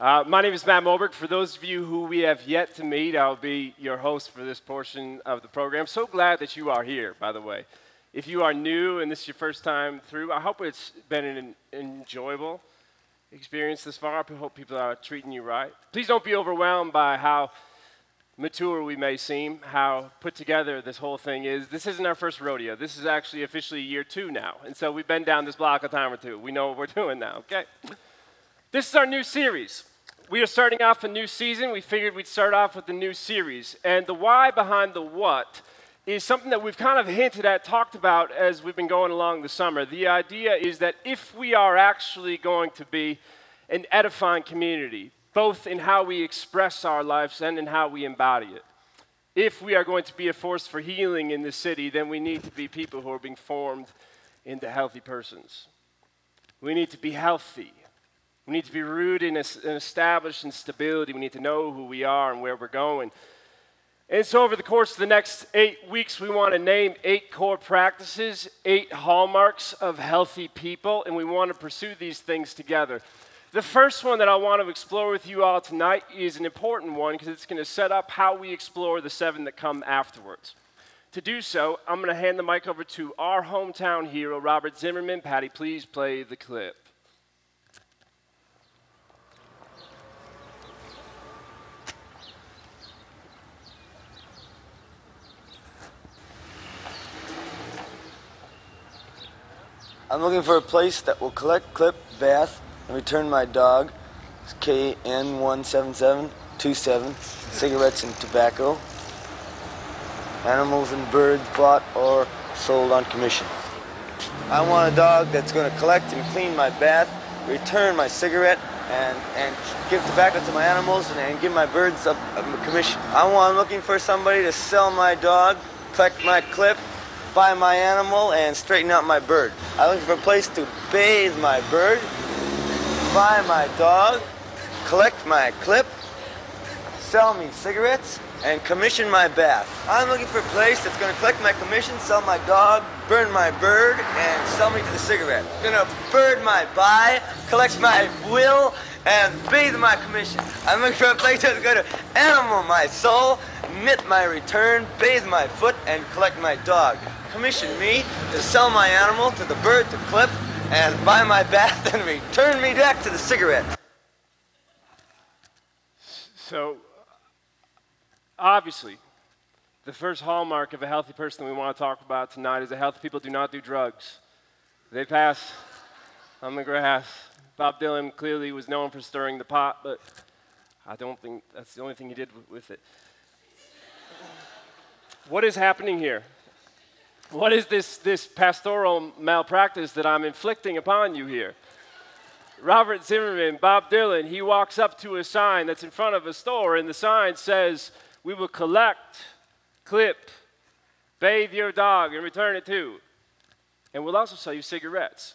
Uh, my name is Matt Moberg. For those of you who we have yet to meet, I'll be your host for this portion of the program. So glad that you are here, by the way. If you are new and this is your first time through, I hope it's been an enjoyable experience this far. I hope people are treating you right. Please don't be overwhelmed by how mature we may seem, how put together this whole thing is. This isn't our first rodeo. This is actually officially year two now. And so we've been down this block a time or two. We know what we're doing now, okay? This is our new series we are starting off a new season. We figured we'd start off with a new series. And the why behind the what is something that we've kind of hinted at, talked about as we've been going along the summer. The idea is that if we are actually going to be an edifying community, both in how we express our lives and in how we embody it, if we are going to be a force for healing in the city, then we need to be people who are being formed into healthy persons. We need to be healthy. We need to be rooted and established in stability. We need to know who we are and where we're going. And so, over the course of the next eight weeks, we want to name eight core practices, eight hallmarks of healthy people, and we want to pursue these things together. The first one that I want to explore with you all tonight is an important one because it's going to set up how we explore the seven that come afterwards. To do so, I'm going to hand the mic over to our hometown hero, Robert Zimmerman. Patty, please play the clip. I'm looking for a place that will collect, clip, bath, and return my dog, KN17727, cigarettes and tobacco, animals and birds bought or sold on commission. I want a dog that's going to collect and clean my bath, return my cigarette, and, and give tobacco to my animals and, and give my birds a, a commission. I want, I'm looking for somebody to sell my dog, collect my clip, buy my animal, and straighten out my bird. I'm looking for a place to bathe my bird, buy my dog, collect my clip, sell me cigarettes, and commission my bath. I'm looking for a place that's to collect my commission, sell my dog, burn my bird, and sell me to the cigarette. To bird my buy, collect my will, and bathe my commission. I'm looking for a place that's to animal my soul, knit my return, bathe my foot, and collect my dog commission me to sell my animal to the bird to clip and buy my bath and return me back to the cigarette. So, obviously, the first hallmark of a healthy person we want to talk about tonight is that healthy people do not do drugs. They pass on the grass. Bob Dylan clearly was known for stirring the pot, but I don't think that's the only thing he did with it. What is happening here? What is this, this pastoral malpractice that I'm inflicting upon you here? Robert Zimmerman, Bob Dylan, he walks up to a sign that's in front of a store, and the sign says, We will collect, clip, bathe your dog, and return it to. And we'll also sell you cigarettes.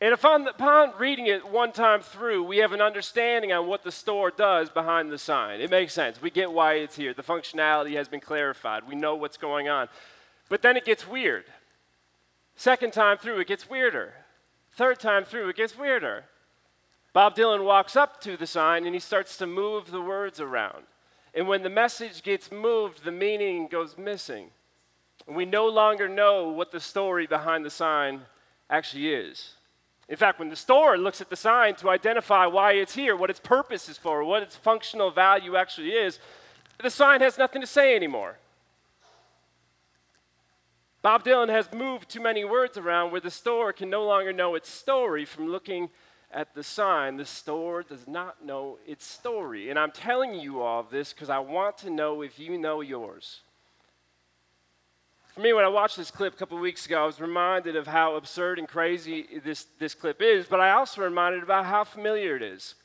And upon, upon reading it one time through, we have an understanding on what the store does behind the sign. It makes sense. We get why it's here. The functionality has been clarified. We know what's going on. But then it gets weird. Second time through, it gets weirder. Third time through, it gets weirder. Bob Dylan walks up to the sign and he starts to move the words around. And when the message gets moved, the meaning goes missing. And we no longer know what the story behind the sign actually is. In fact, when the store looks at the sign to identify why it's here, what its purpose is for, what its functional value actually is, the sign has nothing to say anymore. Bob Dylan has moved too many words around where the store can no longer know its story from looking at the sign. The store does not know its story. And I'm telling you all this because I want to know if you know yours. For me, when I watched this clip a couple weeks ago, I was reminded of how absurd and crazy this, this clip is, but I also reminded about how familiar it is.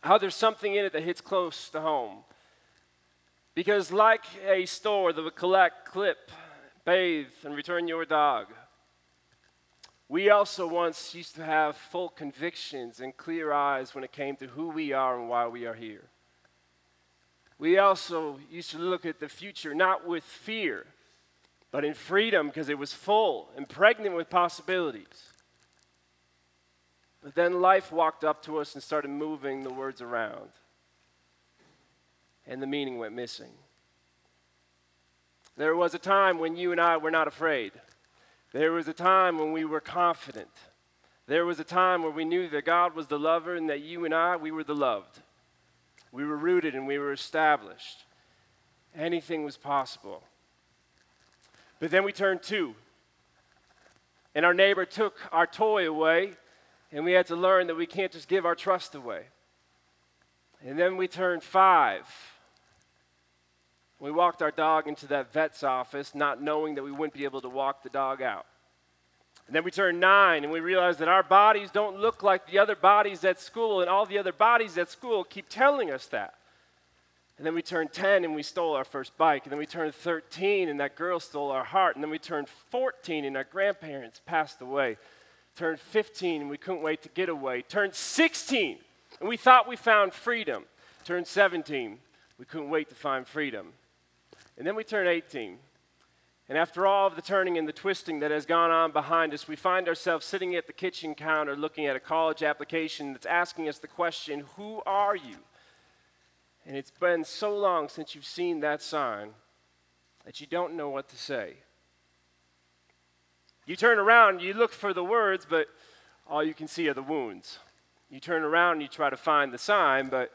How there's something in it that hits close to home. Because, like a store that would collect, clip, bathe, and return your dog. We also once used to have full convictions and clear eyes when it came to who we are and why we are here. We also used to look at the future not with fear, but in freedom because it was full and pregnant with possibilities. But then life walked up to us and started moving the words around. And the meaning went missing. There was a time when you and I were not afraid. There was a time when we were confident. There was a time where we knew that God was the lover and that you and I, we were the loved. We were rooted and we were established. Anything was possible. But then we turned two, and our neighbor took our toy away, and we had to learn that we can't just give our trust away. And then we turned five. We walked our dog into that vet's office, not knowing that we wouldn't be able to walk the dog out. And then we turned nine and we realized that our bodies don't look like the other bodies at school, and all the other bodies at school keep telling us that. And then we turned 10 and we stole our first bike. And then we turned 13 and that girl stole our heart. And then we turned 14 and our grandparents passed away. Turned 15 and we couldn't wait to get away. Turned 16 and we thought we found freedom. Turned 17, we couldn't wait to find freedom. And then we turn 18. And after all of the turning and the twisting that has gone on behind us, we find ourselves sitting at the kitchen counter looking at a college application that's asking us the question Who are you? And it's been so long since you've seen that sign that you don't know what to say. You turn around, you look for the words, but all you can see are the wounds. You turn around you try to find the sign, but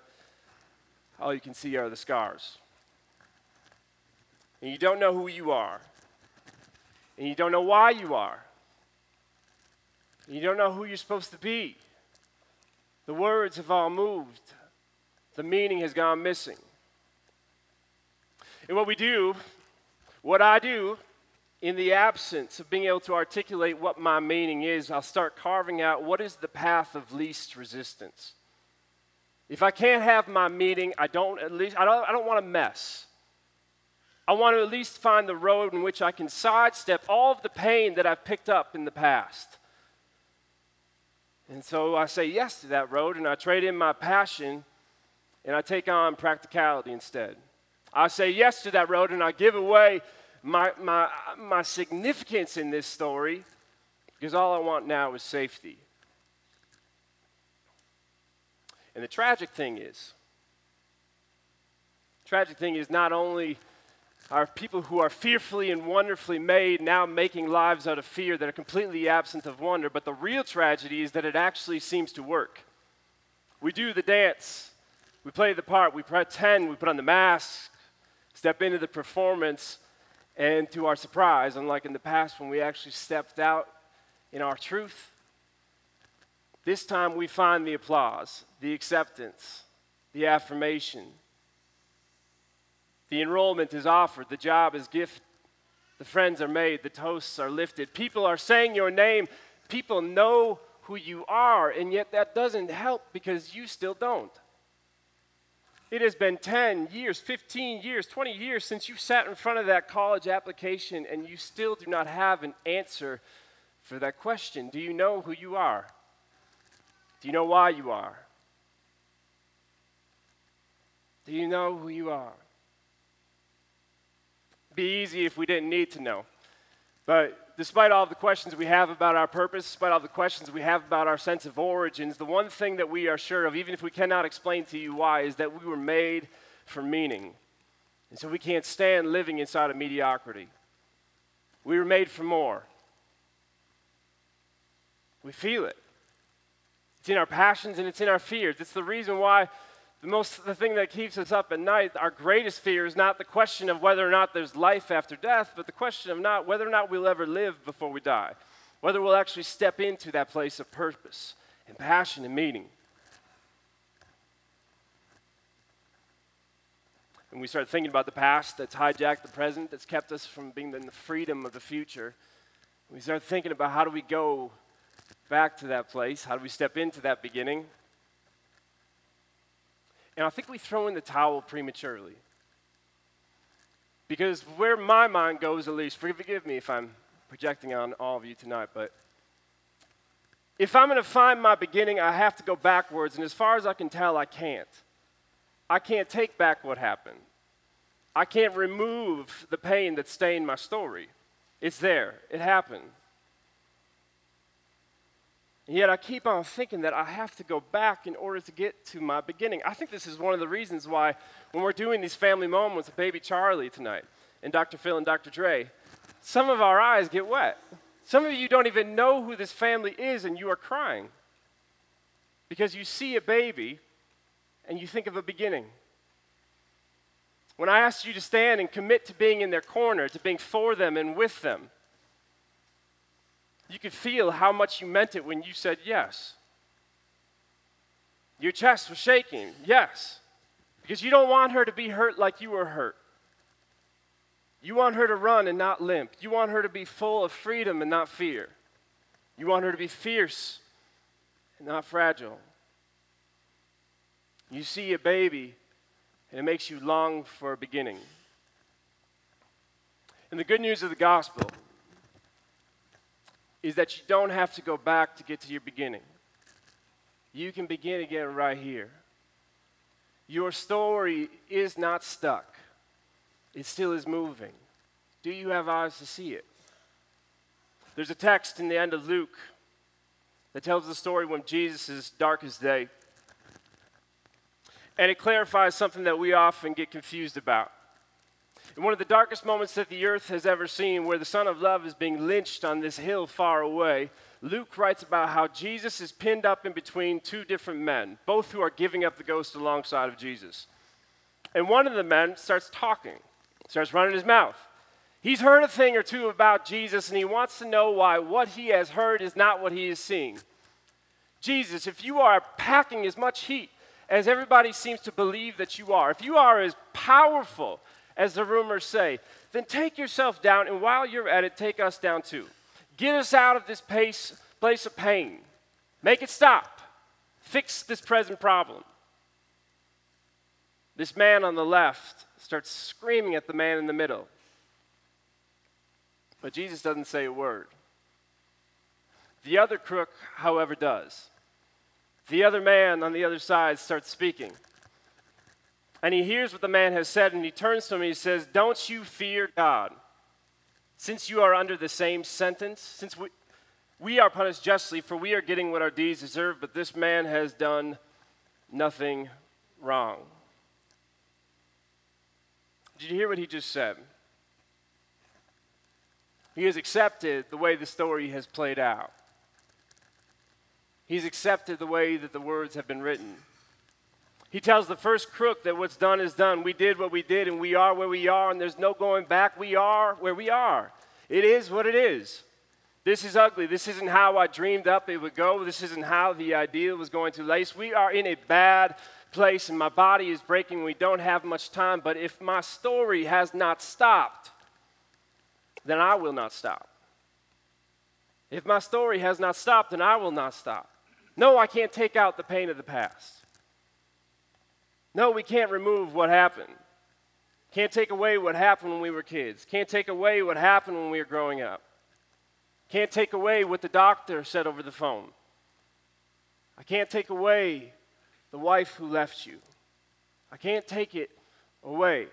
all you can see are the scars. And you don't know who you are. And you don't know why you are. And you don't know who you're supposed to be. The words have all moved the meaning has gone missing. And what we do, what I do, in the absence of being able to articulate what my meaning is, I'll start carving out what is the path of least resistance. If I can't have my meaning, I don't at least I don't, I don't want to mess. I want to at least find the road in which I can sidestep all of the pain that I've picked up in the past. And so I say yes to that road and I trade in my passion and I take on practicality instead. I say yes to that road and I give away my, my, my significance in this story because all I want now is safety. And the tragic thing is, tragic thing is not only are people who are fearfully and wonderfully made now making lives out of fear that are completely absent of wonder, but the real tragedy is that it actually seems to work. We do the dance, we play the part, we pretend, we put on the mask, step into the performance, and to our surprise, unlike in the past when we actually stepped out in our truth, this time we find the applause, the acceptance, the affirmation. The enrollment is offered, the job is gift, the friends are made, the toasts are lifted. People are saying your name, people know who you are, and yet that doesn't help because you still don't. It has been 10 years, 15 years, 20 years since you sat in front of that college application and you still do not have an answer for that question. Do you know who you are? Do you know why you are? Do you know who you are? Be easy if we didn't need to know. But despite all the questions we have about our purpose, despite all the questions we have about our sense of origins, the one thing that we are sure of, even if we cannot explain to you why, is that we were made for meaning. And so we can't stand living inside of mediocrity. We were made for more. We feel it. It's in our passions and it's in our fears. It's the reason why the most the thing that keeps us up at night our greatest fear is not the question of whether or not there's life after death but the question of not whether or not we'll ever live before we die. Whether we'll actually step into that place of purpose and passion and meaning. And we start thinking about the past that's hijacked the present that's kept us from being in the freedom of the future. We start thinking about how do we go back to that place? How do we step into that beginning and I think we throw in the towel prematurely. Because where my mind goes, at least, forgive me if I'm projecting on all of you tonight, but if I'm going to find my beginning, I have to go backwards. And as far as I can tell, I can't. I can't take back what happened. I can't remove the pain that stained my story. It's there, it happened. And yet I keep on thinking that I have to go back in order to get to my beginning. I think this is one of the reasons why, when we're doing these family moments with baby Charlie tonight, and Dr. Phil and Dr. Dre, some of our eyes get wet. Some of you don't even know who this family is, and you are crying because you see a baby and you think of a beginning. When I asked you to stand and commit to being in their corner, to being for them and with them, you could feel how much you meant it when you said yes. Your chest was shaking, yes, because you don't want her to be hurt like you were hurt. You want her to run and not limp. You want her to be full of freedom and not fear. You want her to be fierce and not fragile. You see a baby, and it makes you long for a beginning. And the good news of the gospel is that you don't have to go back to get to your beginning. You can begin again right here. Your story is not stuck, it still is moving. Do you have eyes to see it? There's a text in the end of Luke that tells the story when Jesus' is darkest day. And it clarifies something that we often get confused about. In one of the darkest moments that the earth has ever seen, where the Son of Love is being lynched on this hill far away, Luke writes about how Jesus is pinned up in between two different men, both who are giving up the ghost alongside of Jesus. And one of the men starts talking, starts running his mouth. He's heard a thing or two about Jesus and he wants to know why what he has heard is not what he is seeing. Jesus, if you are packing as much heat as everybody seems to believe that you are, if you are as powerful as the rumors say, then take yourself down and while you're at it, take us down too. Get us out of this pace, place of pain. Make it stop. Fix this present problem. This man on the left starts screaming at the man in the middle. But Jesus doesn't say a word. The other crook, however, does. The other man on the other side starts speaking. And he hears what the man has said, and he turns to him and he says, Don't you fear God? Since you are under the same sentence, since we, we are punished justly, for we are getting what our deeds deserve, but this man has done nothing wrong. Did you hear what he just said? He has accepted the way the story has played out. He's accepted the way that the words have been written. He tells the first crook that what's done is done. We did what we did, and we are where we are, and there's no going back. We are where we are. It is what it is. This is ugly. This isn't how I dreamed up it would go. This isn't how the idea was going to lace. We are in a bad place, and my body is breaking. We don't have much time. But if my story has not stopped, then I will not stop. If my story has not stopped, then I will not stop. No, I can't take out the pain of the past. No, we can't remove what happened. Can't take away what happened when we were kids. Can't take away what happened when we were growing up. Can't take away what the doctor said over the phone. I can't take away the wife who left you. I can't take it away.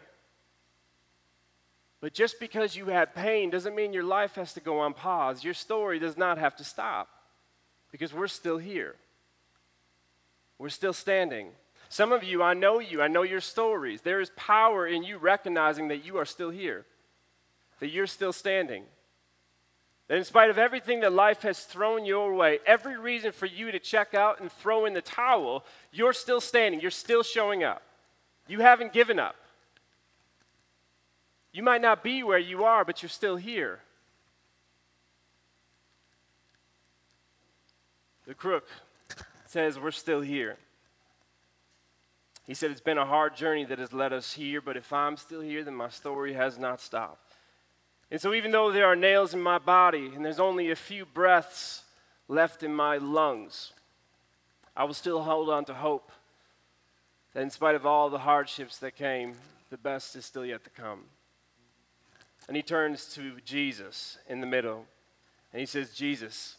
But just because you had pain doesn't mean your life has to go on pause. Your story does not have to stop because we're still here. We're still standing. Some of you, I know you, I know your stories. There is power in you recognizing that you are still here, that you're still standing. That in spite of everything that life has thrown your way, every reason for you to check out and throw in the towel, you're still standing, you're still showing up. You haven't given up. You might not be where you are, but you're still here. The crook says, We're still here. He said, It's been a hard journey that has led us here, but if I'm still here, then my story has not stopped. And so, even though there are nails in my body and there's only a few breaths left in my lungs, I will still hold on to hope that in spite of all the hardships that came, the best is still yet to come. And he turns to Jesus in the middle and he says, Jesus,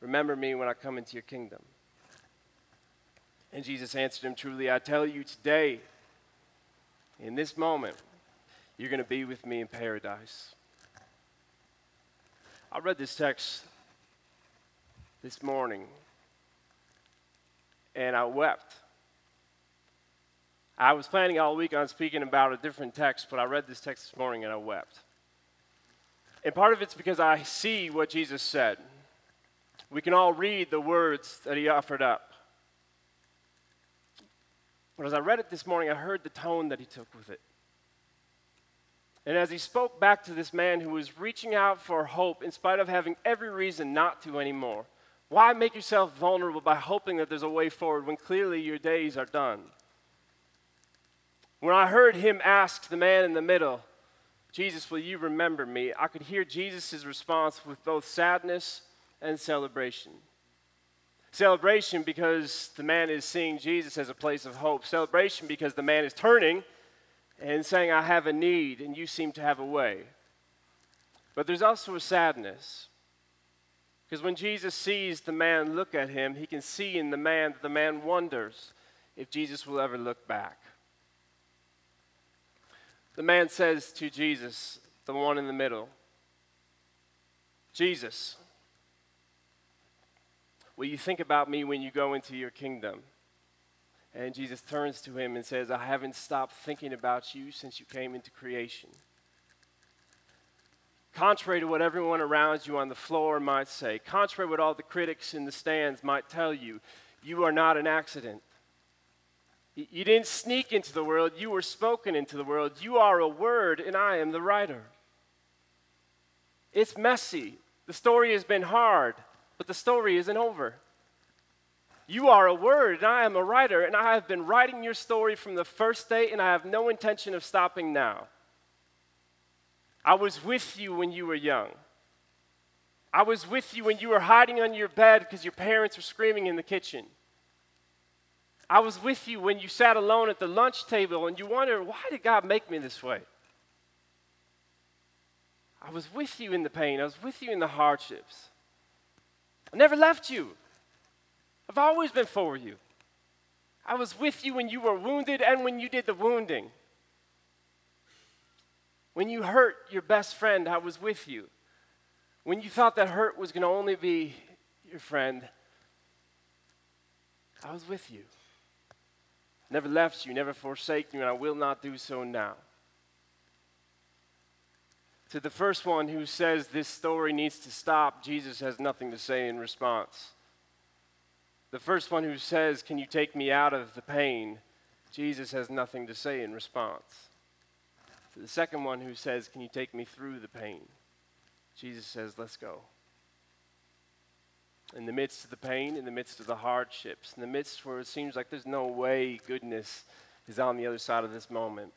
remember me when I come into your kingdom. And Jesus answered him, Truly, I tell you today, in this moment, you're going to be with me in paradise. I read this text this morning and I wept. I was planning all week on speaking about a different text, but I read this text this morning and I wept. And part of it's because I see what Jesus said. We can all read the words that he offered up. But as I read it this morning, I heard the tone that he took with it. And as he spoke back to this man who was reaching out for hope in spite of having every reason not to anymore, why make yourself vulnerable by hoping that there's a way forward when clearly your days are done? When I heard him ask the man in the middle, Jesus, will you remember me? I could hear Jesus' response with both sadness and celebration. Celebration because the man is seeing Jesus as a place of hope. Celebration because the man is turning and saying, I have a need and you seem to have a way. But there's also a sadness. Because when Jesus sees the man look at him, he can see in the man that the man wonders if Jesus will ever look back. The man says to Jesus, the one in the middle, Jesus, will you think about me when you go into your kingdom? And Jesus turns to him and says, I haven't stopped thinking about you since you came into creation. Contrary to what everyone around you on the floor might say, contrary to what all the critics in the stands might tell you, you are not an accident. You didn't sneak into the world, you were spoken into the world. You are a word, and I am the writer. It's messy. The story has been hard, but the story isn't over. You are a word, and I am a writer, and I have been writing your story from the first day, and I have no intention of stopping now. I was with you when you were young. I was with you when you were hiding on your bed because your parents were screaming in the kitchen. I was with you when you sat alone at the lunch table and you wondered, why did God make me this way? I was with you in the pain, I was with you in the hardships. I never left you. I've always been for you. I was with you when you were wounded and when you did the wounding. When you hurt your best friend, I was with you. When you thought that hurt was going to only be your friend, I was with you. Never left you, never forsaken you, and I will not do so now. To the first one who says this story needs to stop, Jesus has nothing to say in response. The first one who says, Can you take me out of the pain? Jesus has nothing to say in response. To the second one who says, Can you take me through the pain? Jesus says, Let's go. In the midst of the pain, in the midst of the hardships, in the midst where it seems like there's no way goodness is on the other side of this moment,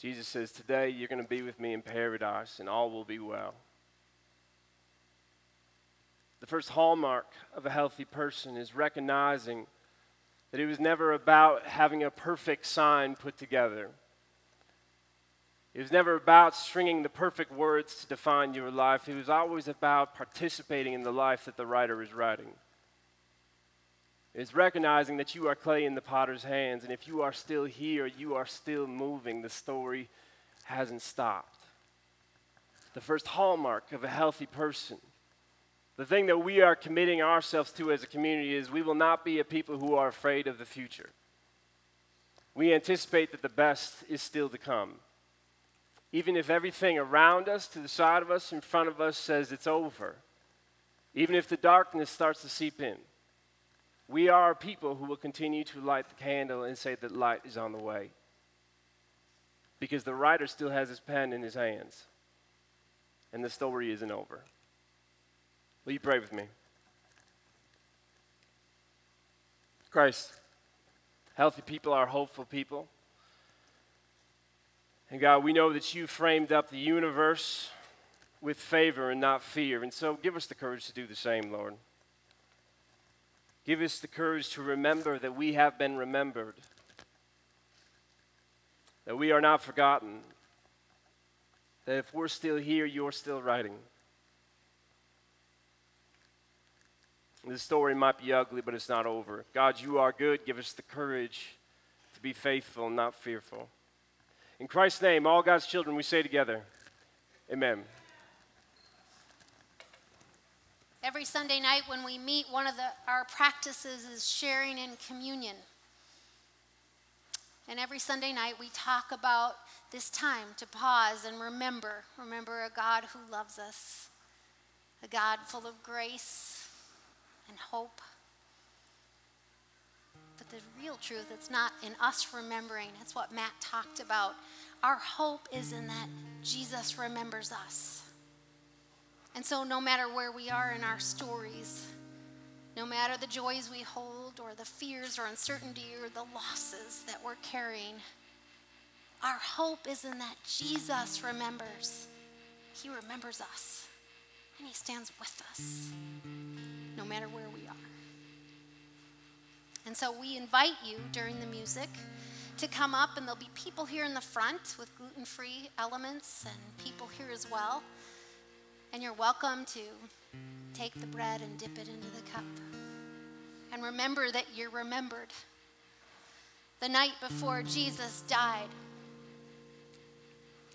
Jesus says, Today you're going to be with me in paradise and all will be well. The first hallmark of a healthy person is recognizing that it was never about having a perfect sign put together. It was never about stringing the perfect words to define your life. It was always about participating in the life that the writer is writing. It's recognizing that you are clay in the potter's hands, and if you are still here, you are still moving. The story hasn't stopped. The first hallmark of a healthy person, the thing that we are committing ourselves to as a community, is we will not be a people who are afraid of the future. We anticipate that the best is still to come. Even if everything around us, to the side of us, in front of us says it's over, even if the darkness starts to seep in, we are people who will continue to light the candle and say that light is on the way. Because the writer still has his pen in his hands, and the story isn't over. Will you pray with me? Christ, healthy people are hopeful people. And God, we know that you framed up the universe with favor and not fear. And so give us the courage to do the same, Lord. Give us the courage to remember that we have been remembered, that we are not forgotten, that if we're still here, you're still writing. The story might be ugly, but it's not over. God, you are good. Give us the courage to be faithful, not fearful. In Christ's name, all God's children, we say together, Amen. Every Sunday night when we meet, one of the, our practices is sharing in communion. And every Sunday night we talk about this time to pause and remember. Remember a God who loves us, a God full of grace and hope. But the real truth, it's not in us remembering, it's what Matt talked about. Our hope is in that Jesus remembers us. And so, no matter where we are in our stories, no matter the joys we hold, or the fears or uncertainty or the losses that we're carrying, our hope is in that Jesus remembers. He remembers us, and He stands with us, no matter where we are. And so, we invite you during the music to come up, and there'll be people here in the front with gluten free elements, and people here as well. And you're welcome to take the bread and dip it into the cup. And remember that you're remembered. The night before Jesus died,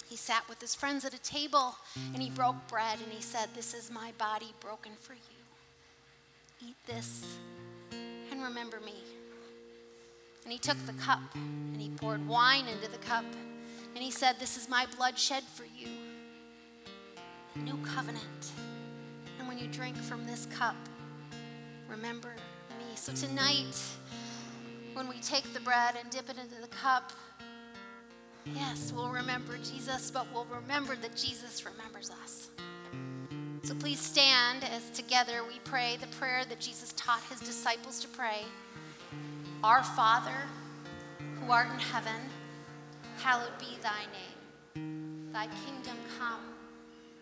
he sat with his friends at a table and he broke bread and he said, This is my body broken for you. Eat this and remember me. And he took the cup and he poured wine into the cup and he said, This is my blood shed for you new covenant. And when you drink from this cup, remember me. So tonight, when we take the bread and dip it into the cup, yes, we'll remember Jesus, but we'll remember that Jesus remembers us. So please stand as together we pray the prayer that Jesus taught his disciples to pray Our Father, who art in heaven, hallowed be thy name. Thy kingdom come